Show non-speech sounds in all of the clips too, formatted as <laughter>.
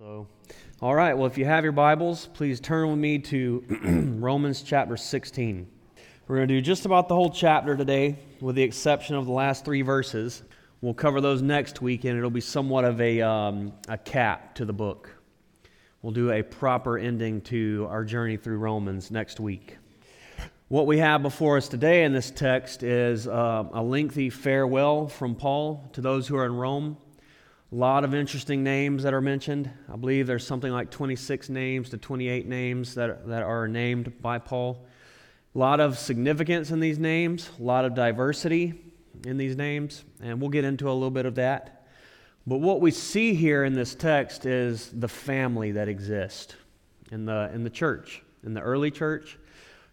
So, all right, well, if you have your Bibles, please turn with me to <clears throat> Romans chapter 16. We're going to do just about the whole chapter today, with the exception of the last three verses. We'll cover those next week, and it'll be somewhat of a, um, a cap to the book. We'll do a proper ending to our journey through Romans next week. What we have before us today in this text is uh, a lengthy farewell from Paul to those who are in Rome. A lot of interesting names that are mentioned. I believe there's something like 26 names to 28 names that, that are named by Paul. A lot of significance in these names, a lot of diversity in these names, and we'll get into a little bit of that. But what we see here in this text is the family that exists in the, in the church, in the early church.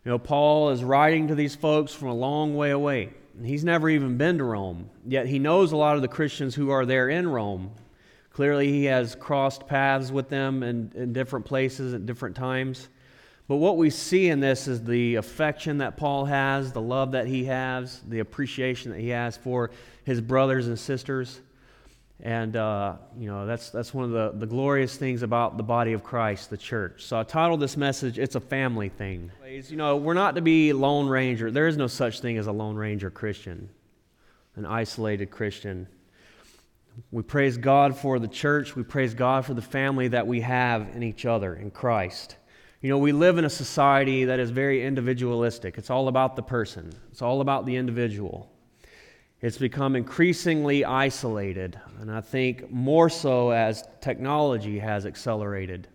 You know, Paul is writing to these folks from a long way away. He's never even been to Rome, yet he knows a lot of the Christians who are there in Rome. Clearly, he has crossed paths with them in, in different places at different times. But what we see in this is the affection that Paul has, the love that he has, the appreciation that he has for his brothers and sisters. And, uh, you know, that's, that's one of the, the glorious things about the body of Christ, the church. So I titled this message, It's a Family Thing. You know, we're not to be Lone Ranger. There is no such thing as a Lone Ranger Christian, an isolated Christian. We praise God for the church. We praise God for the family that we have in each other, in Christ. You know, we live in a society that is very individualistic. It's all about the person, it's all about the individual. It's become increasingly isolated, and I think more so as technology has accelerated.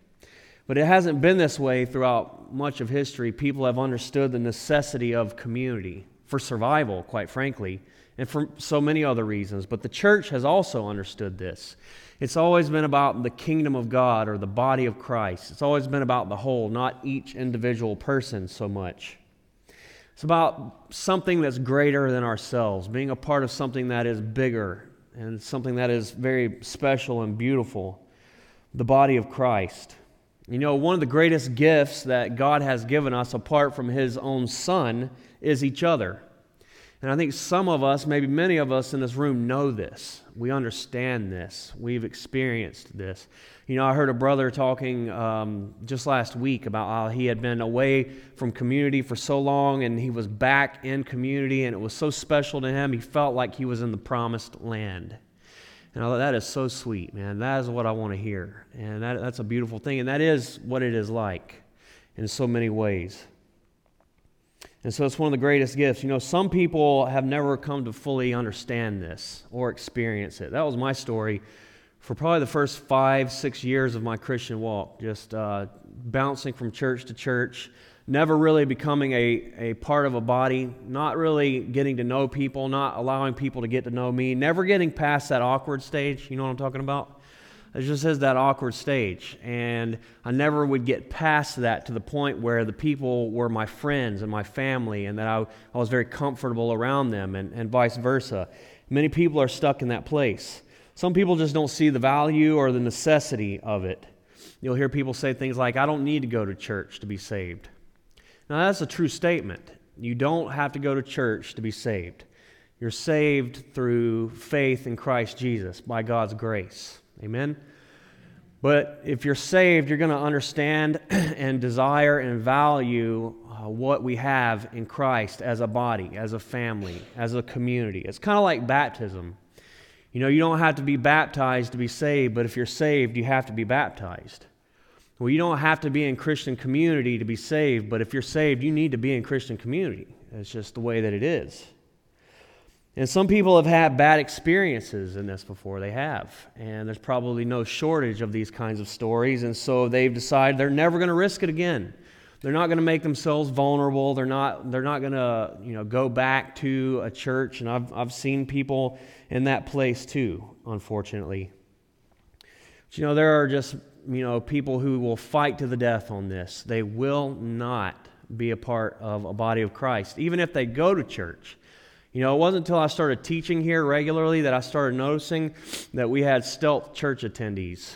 But it hasn't been this way throughout much of history. People have understood the necessity of community for survival, quite frankly, and for so many other reasons. But the church has also understood this. It's always been about the kingdom of God or the body of Christ. It's always been about the whole, not each individual person so much. It's about something that's greater than ourselves, being a part of something that is bigger and something that is very special and beautiful the body of Christ. You know, one of the greatest gifts that God has given us apart from His own Son is each other. And I think some of us, maybe many of us in this room, know this. We understand this. We've experienced this. You know, I heard a brother talking um, just last week about how he had been away from community for so long and he was back in community and it was so special to him. He felt like he was in the promised land. And I thought, that is so sweet, man. That is what I want to hear. And that, that's a beautiful thing. And that is what it is like in so many ways. And so it's one of the greatest gifts. You know, some people have never come to fully understand this or experience it. That was my story for probably the first five, six years of my Christian walk, just uh, bouncing from church to church, never really becoming a, a part of a body, not really getting to know people, not allowing people to get to know me, never getting past that awkward stage. You know what I'm talking about? It just is that awkward stage. And I never would get past that to the point where the people were my friends and my family and that I, I was very comfortable around them and, and vice versa. Many people are stuck in that place. Some people just don't see the value or the necessity of it. You'll hear people say things like, I don't need to go to church to be saved. Now, that's a true statement. You don't have to go to church to be saved. You're saved through faith in Christ Jesus by God's grace. Amen? But if you're saved, you're going to understand <clears throat> and desire and value uh, what we have in Christ as a body, as a family, as a community. It's kind of like baptism. You know, you don't have to be baptized to be saved, but if you're saved, you have to be baptized. Well, you don't have to be in Christian community to be saved, but if you're saved, you need to be in Christian community. It's just the way that it is. And some people have had bad experiences in this before. They have. And there's probably no shortage of these kinds of stories. And so they've decided they're never going to risk it again. They're not going to make themselves vulnerable. They're not, they're not going to you know, go back to a church. And I've, I've seen people in that place too, unfortunately. But, you know, there are just you know, people who will fight to the death on this. They will not be a part of a body of Christ, even if they go to church. You know, it wasn't until I started teaching here regularly that I started noticing that we had stealth church attendees.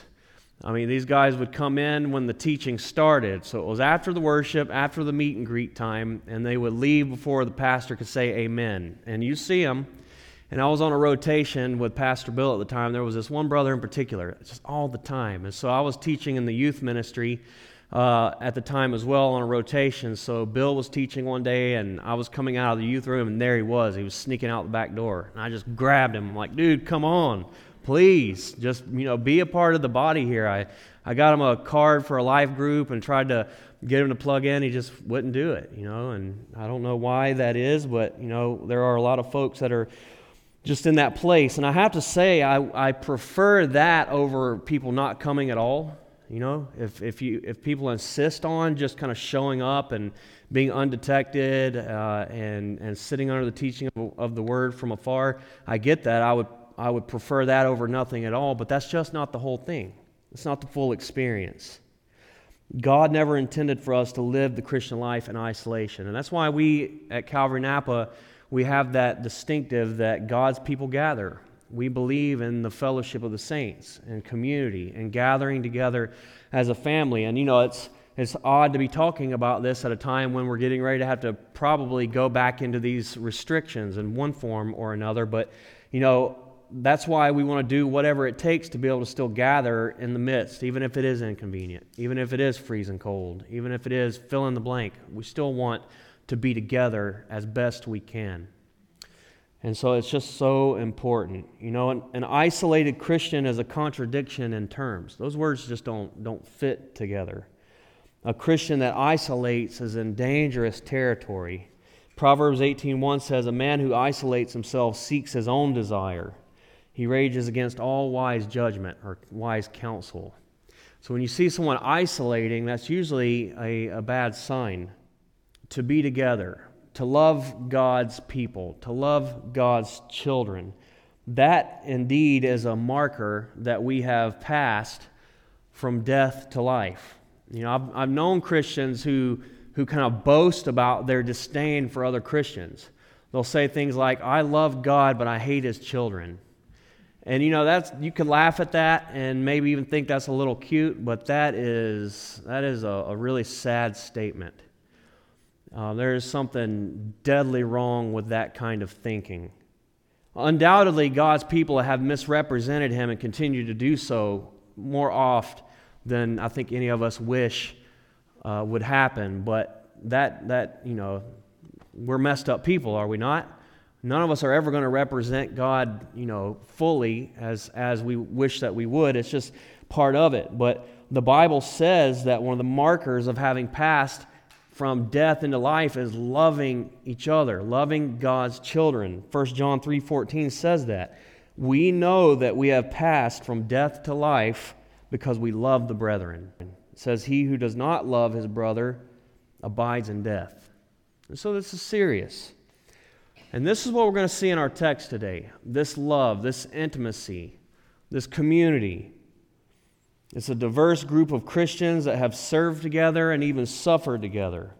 I mean, these guys would come in when the teaching started. So it was after the worship, after the meet and greet time, and they would leave before the pastor could say amen. And you see them, And I was on a rotation with Pastor Bill at the time. There was this one brother in particular, just all the time. And so I was teaching in the youth ministry uh, at the time as well on a rotation. So Bill was teaching one day, and I was coming out of the youth room, and there he was. He was sneaking out the back door. And I just grabbed him. I'm like, dude, come on. Please, just you know, be a part of the body here. I, I got him a card for a life group and tried to get him to plug in. He just wouldn't do it, you know. And I don't know why that is, but you know, there are a lot of folks that are just in that place. And I have to say, I, I prefer that over people not coming at all. You know, if, if, you, if people insist on just kind of showing up and being undetected uh, and, and sitting under the teaching of, of the word from afar, I get that. I would, I would prefer that over nothing at all, but that's just not the whole thing. It's not the full experience. God never intended for us to live the Christian life in isolation. And that's why we at Calvary Napa we have that distinctive that God's people gather. We believe in the fellowship of the saints and community and gathering together as a family. And you know, it's it's odd to be talking about this at a time when we're getting ready to have to probably go back into these restrictions in one form or another. But you know, that's why we want to do whatever it takes to be able to still gather in the midst, even if it is inconvenient, even if it is freezing cold, even if it is fill in the blank. We still want to be together as best we can. And so it's just so important. You know, an, an, isolated Christian is a contradiction in terms. Those words just don't, don't fit together. A Christian that isolates is in dangerous territory. Proverbs 18:1 says, "A man who isolates himself seeks his own desire. He rages against all wise judgment or wise counsel." So when you see someone isolating, that's usually a, a bad sign to be together, to love God's people, to love God's children. That indeed is a marker that we have passed from death to life. You know, I've, I've known Christians who, who kind of boast about their disdain for other Christians. They'll say things like, I love God, but I hate his children. And you know, that's you could laugh at that and maybe even think that's a little cute, but that is that is a, a really sad statement. Uh, there is something deadly wrong with that kind of thinking. Undoubtedly, God's people have misrepresented him and continue to do so more oft than I think any of us wish uh, would happen. But that, that, you know, we're messed up people, are we not? None of us are ever going to represent God, you know, fully as, as we wish that we would. It's just part of it. But the Bible says that one of the markers of having passed from death into life is loving each other, loving God's children. 1 John 3:14 says that. We know that we have passed from death to life because we love the brethren. It says he who does not love his brother abides in death. And so this is serious. And this is what we're going to see in our text today. This love, this intimacy, this community, it's a diverse group of Christians that have served together and even suffered together.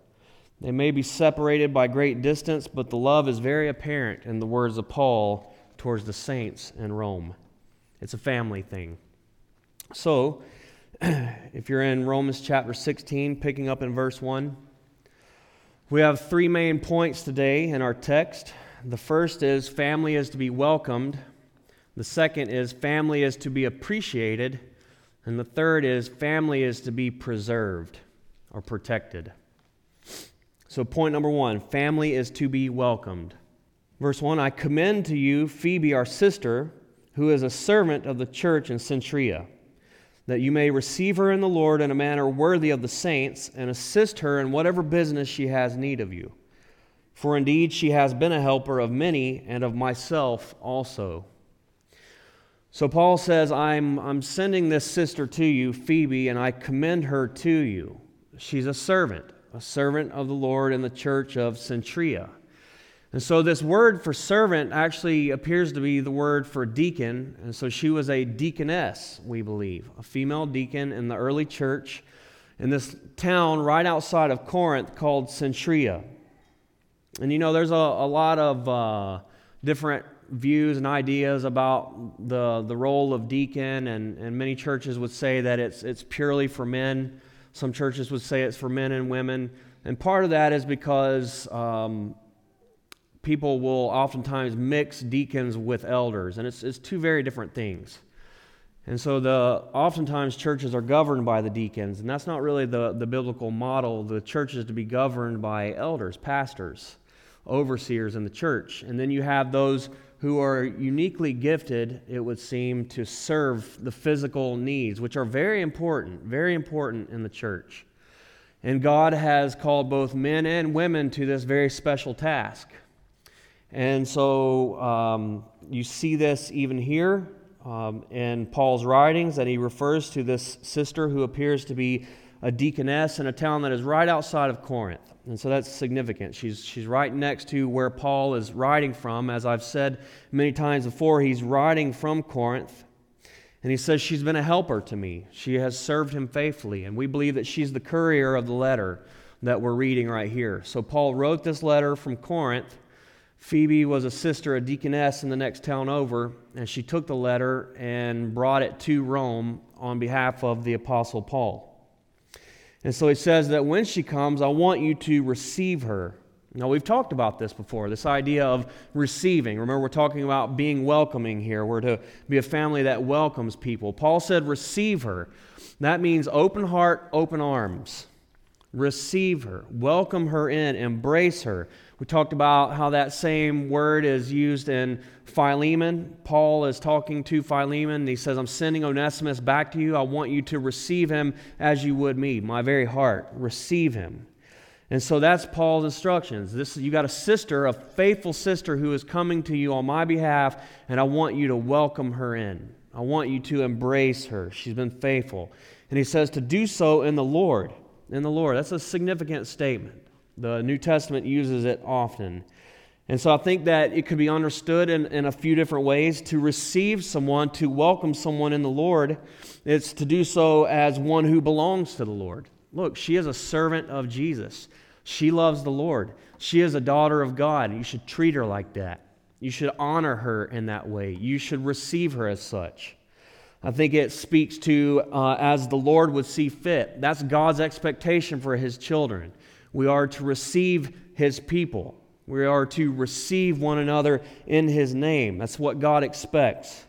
They may be separated by great distance, but the love is very apparent in the words of Paul towards the saints in Rome. It's a family thing. So, <clears throat> if you're in Romans chapter 16, picking up in verse 1, we have three main points today in our text. The first is family is to be welcomed, the second is family is to be appreciated. And the third is family is to be preserved or protected. So, point number one family is to be welcomed. Verse 1 I commend to you Phoebe, our sister, who is a servant of the church in Cenchrea, that you may receive her in the Lord in a manner worthy of the saints and assist her in whatever business she has need of you. For indeed she has been a helper of many and of myself also. So Paul says, I'm, I'm sending this sister to you, Phoebe, and I commend her to you. She's a servant, a servant of the Lord in the church of Cenchrea. And so this word for servant actually appears to be the word for deacon. And so she was a deaconess, we believe, a female deacon in the early church in this town right outside of Corinth called Cenchrea. And you know, there's a, a lot of uh, different views and ideas about the, the role of deacon, and, and many churches would say that it's, it's purely for men. Some churches would say it's for men and women. And part of that is because um, people will oftentimes mix deacons with elders, and it's, it's two very different things. And so the oftentimes churches are governed by the deacons, and that's not really the, the biblical model. The church is to be governed by elders, pastors, overseers in the church. And then you have those who are uniquely gifted, it would seem, to serve the physical needs, which are very important, very important in the church. And God has called both men and women to this very special task. And so um, you see this even here um, in Paul's writings that he refers to this sister who appears to be a deaconess in a town that is right outside of Corinth. And so that's significant. She's, she's right next to where Paul is writing from. As I've said many times before, he's writing from Corinth. And he says, She's been a helper to me. She has served him faithfully. And we believe that she's the courier of the letter that we're reading right here. So Paul wrote this letter from Corinth Phoebe was a sister, a deaconess in the next town over, and she took the letter and brought it to Rome on behalf of the Apostle Paul. And so he says that when she comes, I want you to receive her. Now, we've talked about this before this idea of receiving. Remember, we're talking about being welcoming here. We're to be a family that welcomes people. Paul said, receive her. That means open heart, open arms. Receive her, welcome her in, embrace her. We talked about how that same word is used in Philemon. Paul is talking to Philemon, and he says, I'm sending Onesimus back to you. I want you to receive him as you would me, my very heart. Receive him. And so that's Paul's instructions. This you got a sister, a faithful sister who is coming to you on my behalf, and I want you to welcome her in. I want you to embrace her. She's been faithful. And he says to do so in the Lord. In the Lord. That's a significant statement. The New Testament uses it often. And so I think that it could be understood in, in a few different ways. To receive someone, to welcome someone in the Lord, it's to do so as one who belongs to the Lord. Look, she is a servant of Jesus. She loves the Lord. She is a daughter of God. You should treat her like that. You should honor her in that way. You should receive her as such. I think it speaks to uh, as the Lord would see fit. That's God's expectation for his children. We are to receive his people. We are to receive one another in his name. That's what God expects.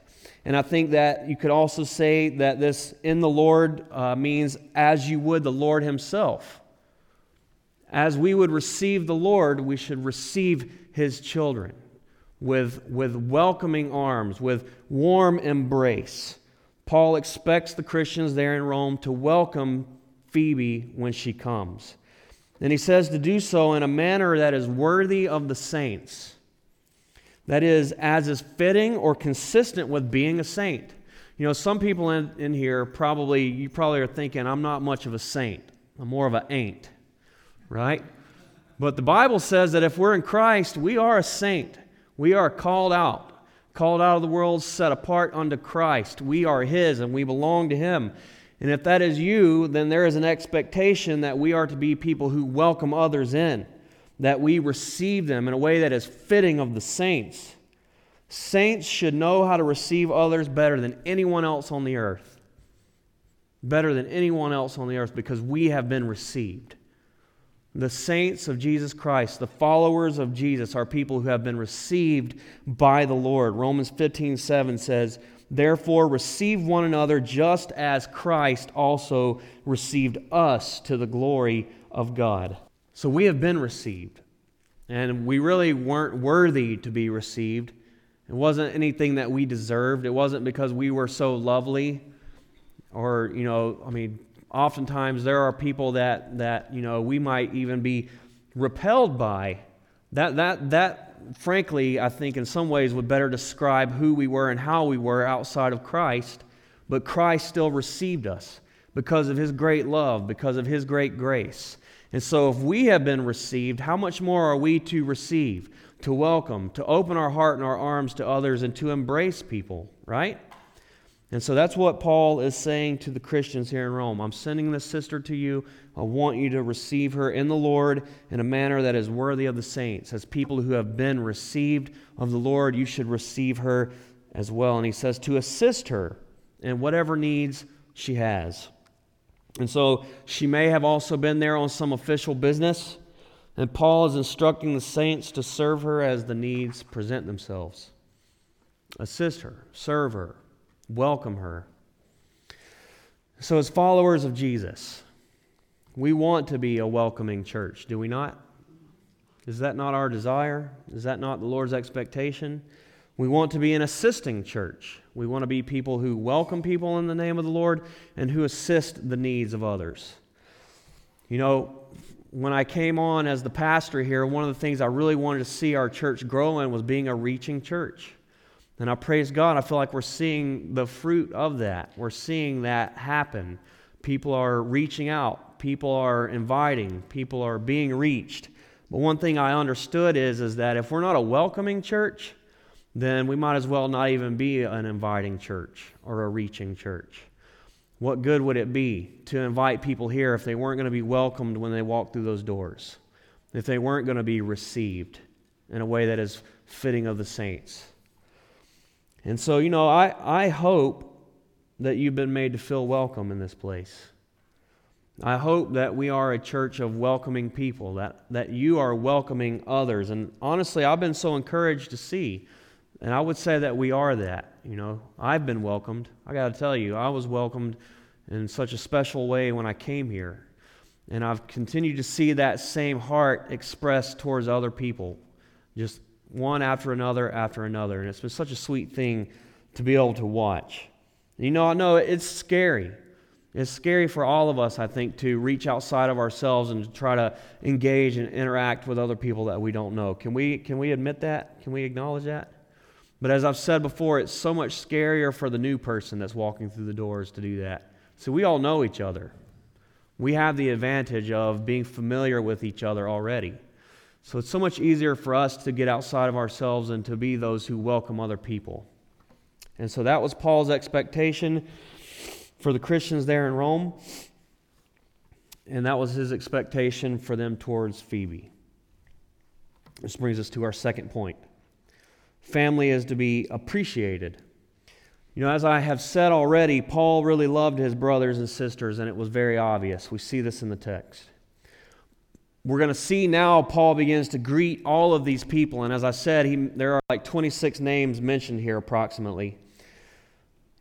And I think that you could also say that this in the Lord uh, means as you would the Lord himself. As we would receive the Lord, we should receive his children with, with welcoming arms, with warm embrace. Paul expects the Christians there in Rome to welcome Phoebe when she comes. And he says to do so in a manner that is worthy of the saints. That is, as is fitting or consistent with being a saint. You know, some people in, in here probably, you probably are thinking, I'm not much of a saint. I'm more of an ain't, right? But the Bible says that if we're in Christ, we are a saint. We are called out, called out of the world, set apart unto Christ. We are His and we belong to Him. And if that is you, then there is an expectation that we are to be people who welcome others in, that we receive them in a way that is fitting of the saints. Saints should know how to receive others better than anyone else on the earth. Better than anyone else on the earth because we have been received. The saints of Jesus Christ, the followers of Jesus, are people who have been received by the Lord. Romans 15 7 says, Therefore, receive one another just as Christ also received us to the glory of God. So we have been received, and we really weren't worthy to be received. It wasn't anything that we deserved. It wasn't because we were so lovely, or, you know, I mean, oftentimes there are people that, that you know, we might even be repelled by. That, that, that frankly, I think in some ways would better describe who we were and how we were outside of Christ, but Christ still received us because of his great love, because of his great grace. And so, if we have been received, how much more are we to receive, to welcome, to open our heart and our arms to others, and to embrace people, right? And so that's what Paul is saying to the Christians here in Rome. I'm sending this sister to you. I want you to receive her in the Lord in a manner that is worthy of the saints. As people who have been received of the Lord, you should receive her as well. And he says to assist her in whatever needs she has. And so she may have also been there on some official business. And Paul is instructing the saints to serve her as the needs present themselves. Assist her, serve her, welcome her. So, as followers of Jesus, we want to be a welcoming church, do we not? Is that not our desire? Is that not the Lord's expectation? We want to be an assisting church. We want to be people who welcome people in the name of the Lord and who assist the needs of others. You know, when I came on as the pastor here, one of the things I really wanted to see our church grow in was being a reaching church. And I praise God, I feel like we're seeing the fruit of that. We're seeing that happen. People are reaching out, people are inviting, people are being reached. But one thing I understood is, is that if we're not a welcoming church, then we might as well not even be an inviting church or a reaching church. What good would it be to invite people here if they weren't going to be welcomed when they walk through those doors? If they weren't going to be received in a way that is fitting of the saints? And so, you know, I, I hope that you've been made to feel welcome in this place. I hope that we are a church of welcoming people, that, that you are welcoming others. And honestly, I've been so encouraged to see, and I would say that we are that. You know, I've been welcomed. I got to tell you, I was welcomed in such a special way when I came here. And I've continued to see that same heart expressed towards other people, just one after another after another. And it's been such a sweet thing to be able to watch. You know, I know it's scary. It's scary for all of us, I think, to reach outside of ourselves and to try to engage and interact with other people that we don't know. Can we, can we admit that? Can we acknowledge that? But as I've said before, it's so much scarier for the new person that's walking through the doors to do that. So we all know each other. We have the advantage of being familiar with each other already. So it's so much easier for us to get outside of ourselves and to be those who welcome other people. And so that was Paul's expectation for the Christians there in Rome, and that was his expectation for them towards Phoebe. This brings us to our second point family is to be appreciated. You know, as I have said already, Paul really loved his brothers and sisters, and it was very obvious. We see this in the text. We're going to see now Paul begins to greet all of these people, and as I said, he, there are like 26 names mentioned here approximately.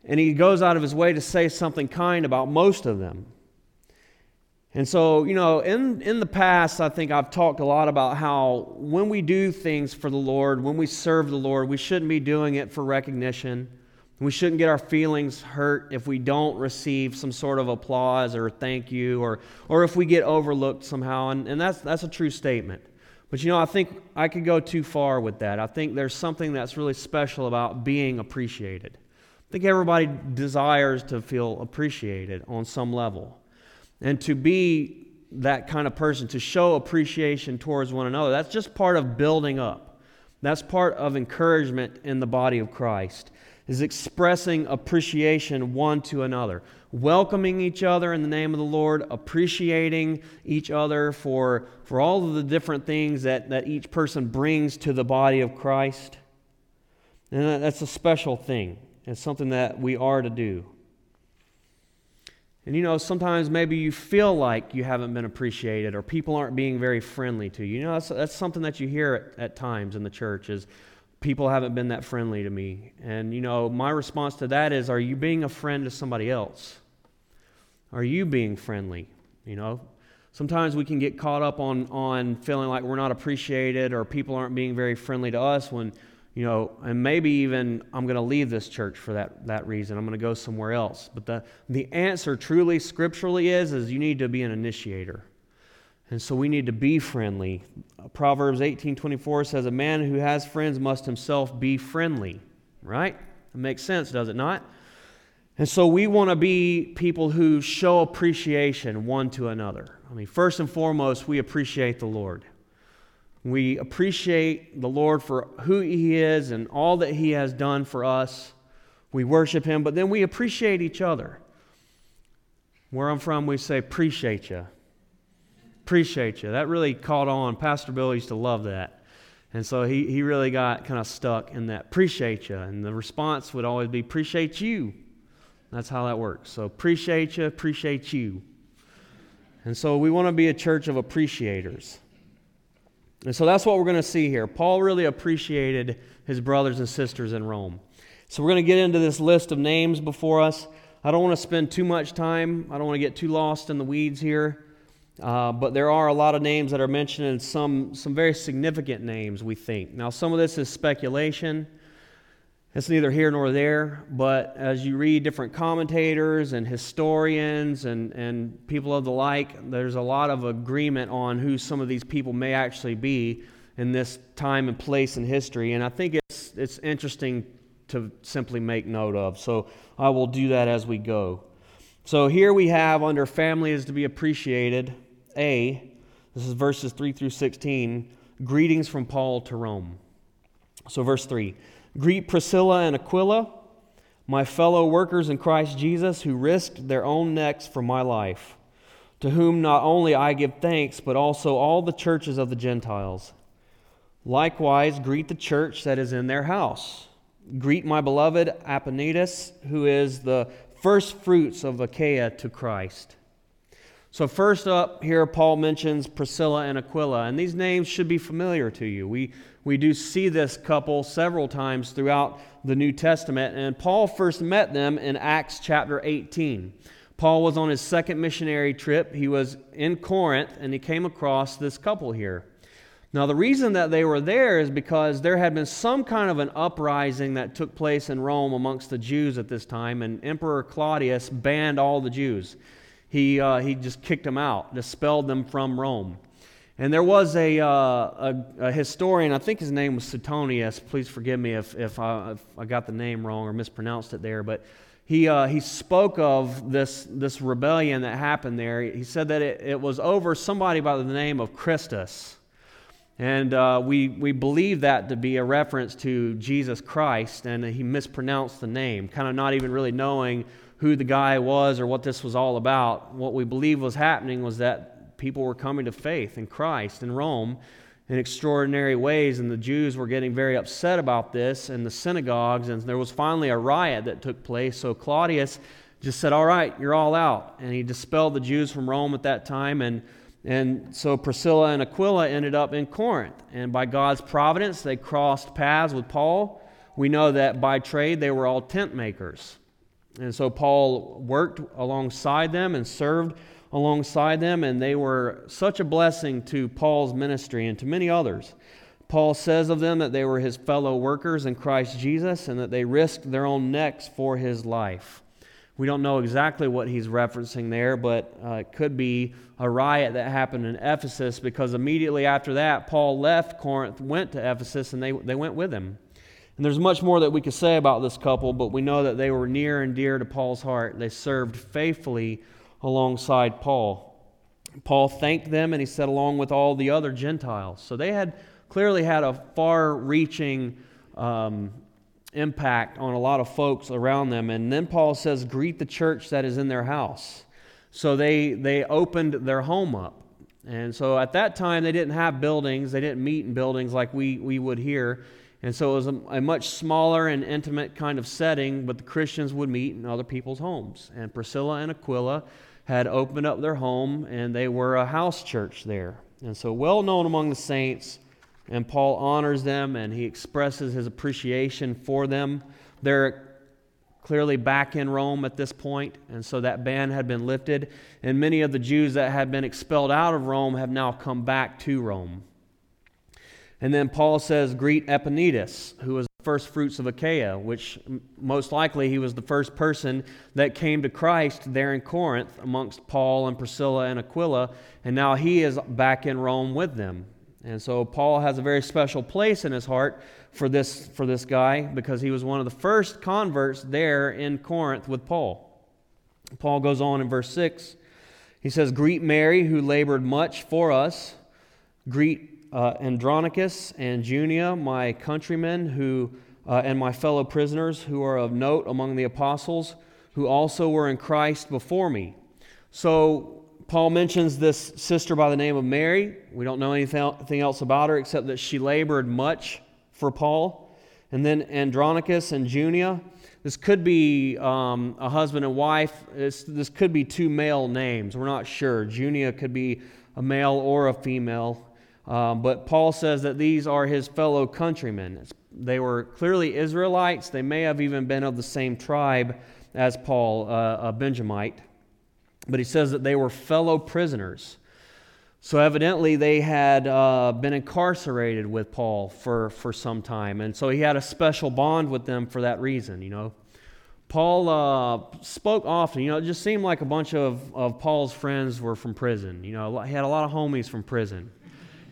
And he goes out of his way to say something kind about most of them. And so, you know, in, in the past, I think I've talked a lot about how when we do things for the Lord, when we serve the Lord, we shouldn't be doing it for recognition. We shouldn't get our feelings hurt if we don't receive some sort of applause or thank you or, or if we get overlooked somehow. And, and that's, that's a true statement. But you know, I think I could go too far with that. I think there's something that's really special about being appreciated. I think everybody desires to feel appreciated on some level. And to be that kind of person, to show appreciation towards one another, that's just part of building up. That's part of encouragement in the body of Christ, is expressing appreciation one to another, welcoming each other in the name of the Lord, appreciating each other for, for all of the different things that, that each person brings to the body of Christ. And that's a special thing. It's something that we are to do. And you know, sometimes maybe you feel like you haven't been appreciated or people aren't being very friendly to you. You know, that's, that's something that you hear at, at times in the church is people haven't been that friendly to me. And you know, my response to that is, are you being a friend to somebody else? Are you being friendly? You know, sometimes we can get caught up on, on feeling like we're not appreciated or people aren't being very friendly to us when you know, and maybe even I'm going to leave this church for that, that reason. I'm going to go somewhere else. But the, the answer truly scripturally is, is you need to be an initiator. And so we need to be friendly. Proverbs 18:24 says a man who has friends must himself be friendly, right? It makes sense, does it not? And so we want to be people who show appreciation one to another. I mean, first and foremost, we appreciate the Lord. We appreciate the Lord for who He is and all that He has done for us. We worship Him, but then we appreciate each other. Where I'm from, we say, appreciate you. Appreciate you. That really caught on. Pastor Bill used to love that. And so he, he really got kind of stuck in that appreciate you. And the response would always be appreciate you. That's how that works. So appreciate you, appreciate you. And so we want to be a church of appreciators. And so that's what we're going to see here. Paul really appreciated his brothers and sisters in Rome. So we're going to get into this list of names before us. I don't want to spend too much time, I don't want to get too lost in the weeds here. Uh, but there are a lot of names that are mentioned and some, some very significant names, we think. Now, some of this is speculation. It's neither here nor there, but as you read different commentators and historians and, and people of the like, there's a lot of agreement on who some of these people may actually be in this time and place in history. And I think it's, it's interesting to simply make note of. So I will do that as we go. So here we have under family is to be appreciated, A, this is verses 3 through 16, greetings from Paul to Rome. So, verse 3 Greet Priscilla and Aquila, my fellow workers in Christ Jesus, who risked their own necks for my life, to whom not only I give thanks, but also all the churches of the Gentiles. Likewise, greet the church that is in their house. Greet my beloved Epaenetus, who is the first fruits of Achaia to Christ. So, first up here, Paul mentions Priscilla and Aquila, and these names should be familiar to you. We, we do see this couple several times throughout the New Testament, and Paul first met them in Acts chapter 18. Paul was on his second missionary trip. He was in Corinth, and he came across this couple here. Now, the reason that they were there is because there had been some kind of an uprising that took place in Rome amongst the Jews at this time, and Emperor Claudius banned all the Jews he, uh, he just kicked them out, expelled them from Rome. And there was a, uh, a, a, historian, I think his name was Suetonius. Please forgive me if, if, I, if I got the name wrong or mispronounced it there. But he, uh, he spoke of this, this rebellion that happened there. He said that it, it was over somebody by the name of Christus. And uh, we, we believe that to be a reference to Jesus Christ, and he mispronounced the name, kind of not even really knowing who the guy was or what this was all about. What we believe was happening was that people were coming to faith in Christ in Rome in extraordinary ways, and the Jews were getting very upset about this in the synagogues, and there was finally a riot that took place. So Claudius just said, All right, you're all out. And he dispelled the Jews from Rome at that time. And, and so Priscilla and Aquila ended up in Corinth. And by God's providence, they crossed paths with Paul. We know that by trade, they were all tent makers. And so Paul worked alongside them and served alongside them, and they were such a blessing to Paul's ministry and to many others. Paul says of them that they were his fellow workers in Christ Jesus and that they risked their own necks for his life. We don't know exactly what he's referencing there, but uh, it could be a riot that happened in Ephesus because immediately after that, Paul left Corinth, went to Ephesus, and they, they went with him. And there's much more that we could say about this couple, but we know that they were near and dear to Paul's heart. They served faithfully alongside Paul. Paul thanked them and he said, along with all the other Gentiles. So they had clearly had a far reaching um, impact on a lot of folks around them. And then Paul says, greet the church that is in their house. So they, they opened their home up. And so at that time, they didn't have buildings, they didn't meet in buildings like we, we would here. And so it was a, a, much smaller and intimate kind of setting, but the Christians would meet in other people's homes. And Priscilla and Aquila had opened up their home, and they were a house church there. And so, well known among the saints, and Paul honors them and he expresses his appreciation for them. They're clearly back in Rome at this point, and so that ban had been lifted. And many of the Jews that had been expelled out of Rome have now come back to Rome. And then Paul says, Greet Epaenetus, who was the first fruits of Achaia, which most likely he was the first person that came to Christ there in Corinth amongst Paul and Priscilla and Aquila. And now he is back in Rome with them. And so Paul has a very special place in his heart for this, for this guy because he was one of the first converts there in Corinth with Paul. Paul goes on in verse 6. He says, Greet Mary, who labored much for us. Greet uh, Andronicus and Junia, my countrymen, who, uh, and my fellow prisoners who are of note among the apostles, who also were in Christ before me. So, Paul mentions this sister by the name of Mary. We don't know anything else about her except that she labored much for Paul. And then Andronicus and Junia. This could be um, a husband and wife. It's, this could be two male names. We're not sure. Junia could be a male or a female. Um, but Paul says that these are his fellow countrymen. They were clearly Israelites. They may have even been of the same tribe as Paul, uh, a Benjamite. But he says that they were fellow prisoners. So evidently they had uh, been incarcerated with Paul for, for some time. And so he had a special bond with them for that reason, you know. Paul uh, spoke often. You know, it just seemed like a bunch of, of Paul's friends were from prison. You know, he had a lot of homies from prison.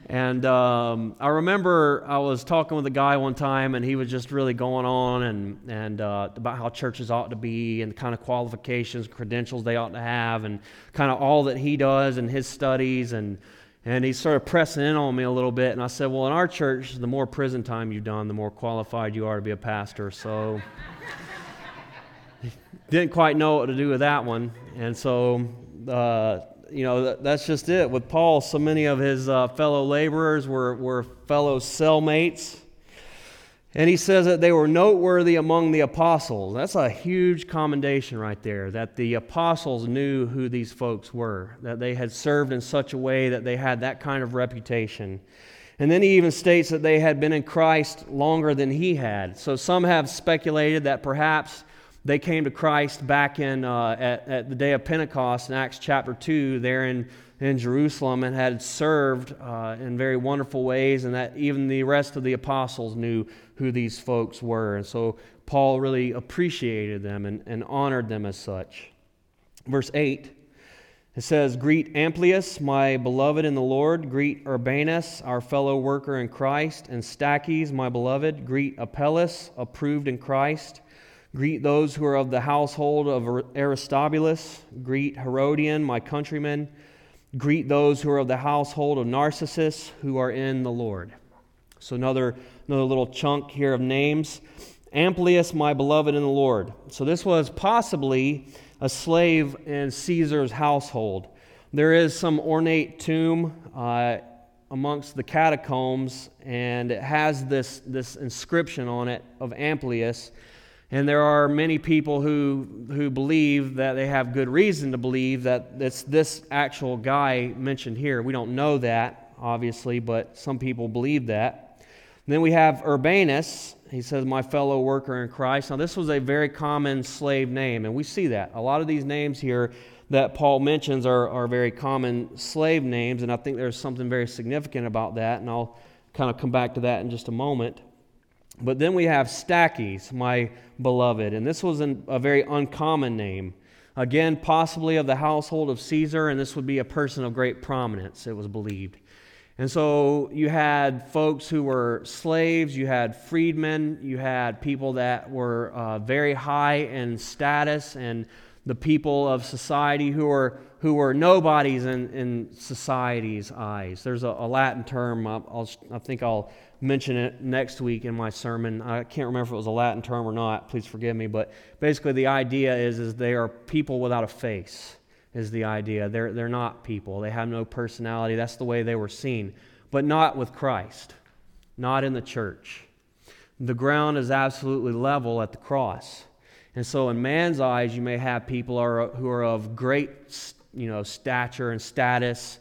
And um, I remember I was talking with a guy one time, and he was just really going on and, and uh, about how churches ought to be and the kind of qualifications, credentials they ought to have, and kind of all that he does and his studies. And, and he started pressing in on me a little bit. And I said, Well, in our church, the more prison time you've done, the more qualified you are to be a pastor. So <laughs> didn't quite know what to do with that one. And so uh, you know, that's just it. With Paul, so many of his uh, fellow laborers were, were fellow cellmates. And he says that they were noteworthy among the apostles. That's a huge commendation right there, that the apostles knew who these folks were, that they had served in such a way that they had that kind of reputation. And then he even states that they had been in Christ longer than he had. So some have speculated that perhaps they came to Christ back in uh, at, at, the day of Pentecost in Acts chapter 2 there in, in Jerusalem and had served uh, in very wonderful ways, and that even the rest of the apostles knew who these folks were. And so Paul really appreciated them and, and honored them as such. Verse 8 it says, Greet Amplias, my beloved in the Lord. Greet Urbanus, our fellow worker in Christ. And Stachys, my beloved. Greet Apelles, approved in Christ. Greet those who are of the household of Aristobulus. Greet Herodion, my countrymen. Greet those who are of the household of Narcissus, who are in the Lord. So, another, another little chunk here of names. Amplias, my beloved in the Lord. So, this was possibly a slave in Caesar's household. There is some ornate tomb uh, amongst the catacombs, and it has this, this inscription on it of Amplias. And there are many people who, who believe that they have good reason to believe that it's this actual guy mentioned here. We don't know that, obviously, but some people believe that. And then we have Urbanus. He says, My fellow worker in Christ. Now, this was a very common slave name, and we see that. A lot of these names here that Paul mentions are, are very common slave names, and I think there's something very significant about that, and I'll kind of come back to that in just a moment. But then we have Stachys, my beloved, and this was an, a very uncommon name. Again, possibly of the household of Caesar, and this would be a person of great prominence, it was believed. And so you had folks who were slaves, you had freedmen, you had people that were uh, very high in status, and the people of society who were, who were nobodies in, in society's eyes. There's a, a Latin term, I'll, I'll, i think I'll mention it next week in my sermon. I can't remember if it was a Latin term or not. Please forgive me. But basically, the idea is, is they are people without a face, is the idea. They're, they're not people, they have no personality. That's the way they were seen. But not with Christ, not in the church. The ground is absolutely level at the cross. And so, in man's eyes, you may have people are, who are of great you know, stature and status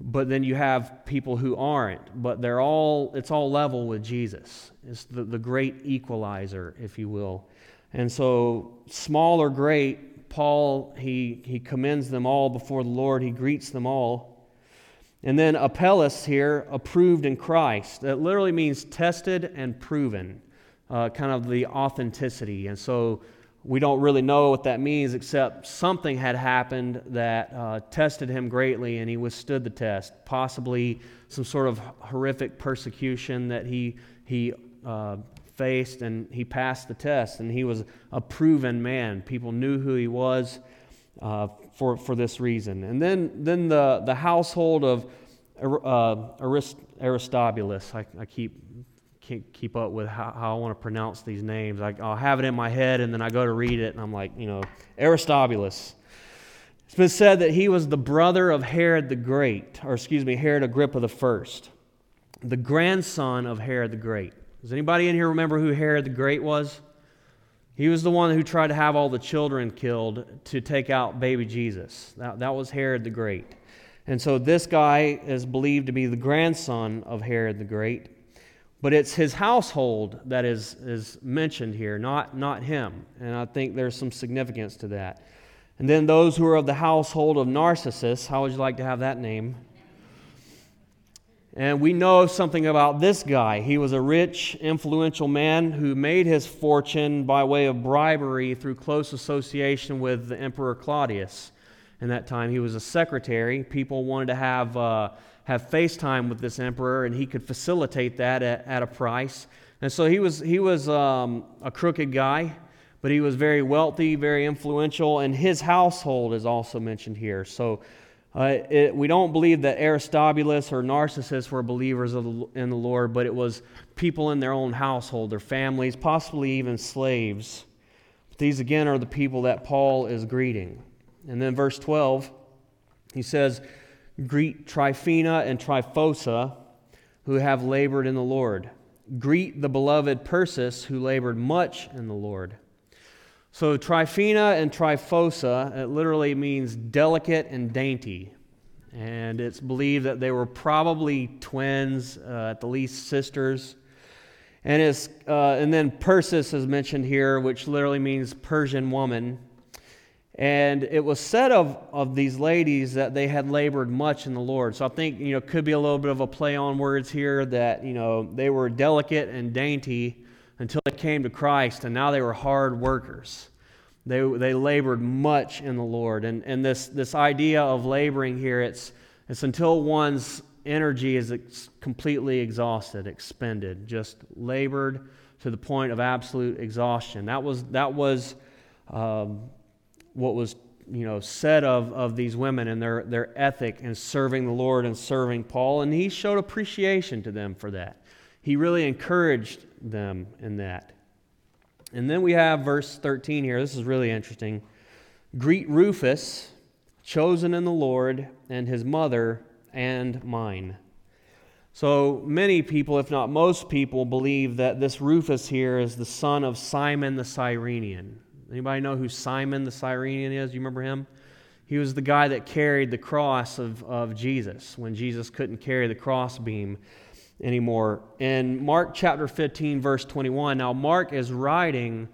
but then you have people who aren't but they're all it's all level with jesus. It's the, the great equalizer if you will. And so small or great paul he he commends them all before the lord. He greets them all. And then apelles here approved in christ. That literally means tested and proven uh, kind of the authenticity. And so we don't really know what that means, except something had happened that uh, tested him greatly and he withstood the test. Possibly some sort of horrific persecution that he, he uh, faced and he passed the test and he was a proven man. People knew who he was uh, for, for this reason. And then, then the, the household of uh, Arist- Aristobulus, I, I keep can't keep up with how, how I want to pronounce these names. I, will have it in my head, and then I go to read it, and I'm like, you know, Aristobulus. It's been said that he was the brother of Herod the Great, or excuse me, Herod Agrippa the First, the grandson of Herod the Great. Does anybody in here remember who Herod the Great was? He was the one who tried to have all the children killed to take out baby Jesus. That, that was Herod the Great. And so this guy is believed to be the grandson of Herod the Great. But it's his household that is, is mentioned here, not, not him. And I think there's some significance to that. And then those who are of the household of Narcissus, how would you like to have that name? And we know something about this guy. He was a rich, influential man who made his fortune by way of bribery through close association with the Emperor Claudius. In that time, he was a secretary. People wanted to have. Uh, have FaceTime with this emperor, and he could facilitate that at, at a price. And so he was, he was um, a crooked guy, but he was very wealthy, very influential, and his household is also mentioned here. So uh, it, we don't believe that Aristobulus or Narcissus were believers the, in the Lord, but it was people in their own household, their families, possibly even slaves. But these, again, are the people that Paul is greeting. And then verse 12, he says, Greet Tryphena and Tryphosa, who have labored in the Lord. Greet the beloved Persis, who labored much in the Lord. So, Tryphena and Tryphosa, it literally means delicate and dainty. And it's believed that they were probably twins, uh, at the least sisters. And, it's, uh, and then Persis is mentioned here, which literally means Persian woman. And it was said of, of these ladies that they had labored much in the Lord. So I think, you know, could be a little bit of a play on words here that, you know, they were delicate and dainty until they came to Christ, and now they were hard workers. They, they labored much in the Lord. And, and this, this idea of laboring here, it's, it's until one's energy is ex- completely exhausted, expended, just labored to the point of absolute exhaustion. That was, that was um, what was you know said of, of these women and their, their ethic and serving the Lord and serving Paul, and he showed appreciation to them for that. He really encouraged them in that. And then we have verse 13 here. This is really interesting. Greet Rufus, chosen in the Lord, and his mother and mine. So many people, if not most people, believe that this Rufus here is the son of Simon the Cyrenian. Anybody know who Simon the Cyrenian is? You remember him? He was the guy that carried the cross of, of Jesus when Jesus couldn't carry the cross beam anymore. In Mark chapter 15, verse 21, now Mark is writing,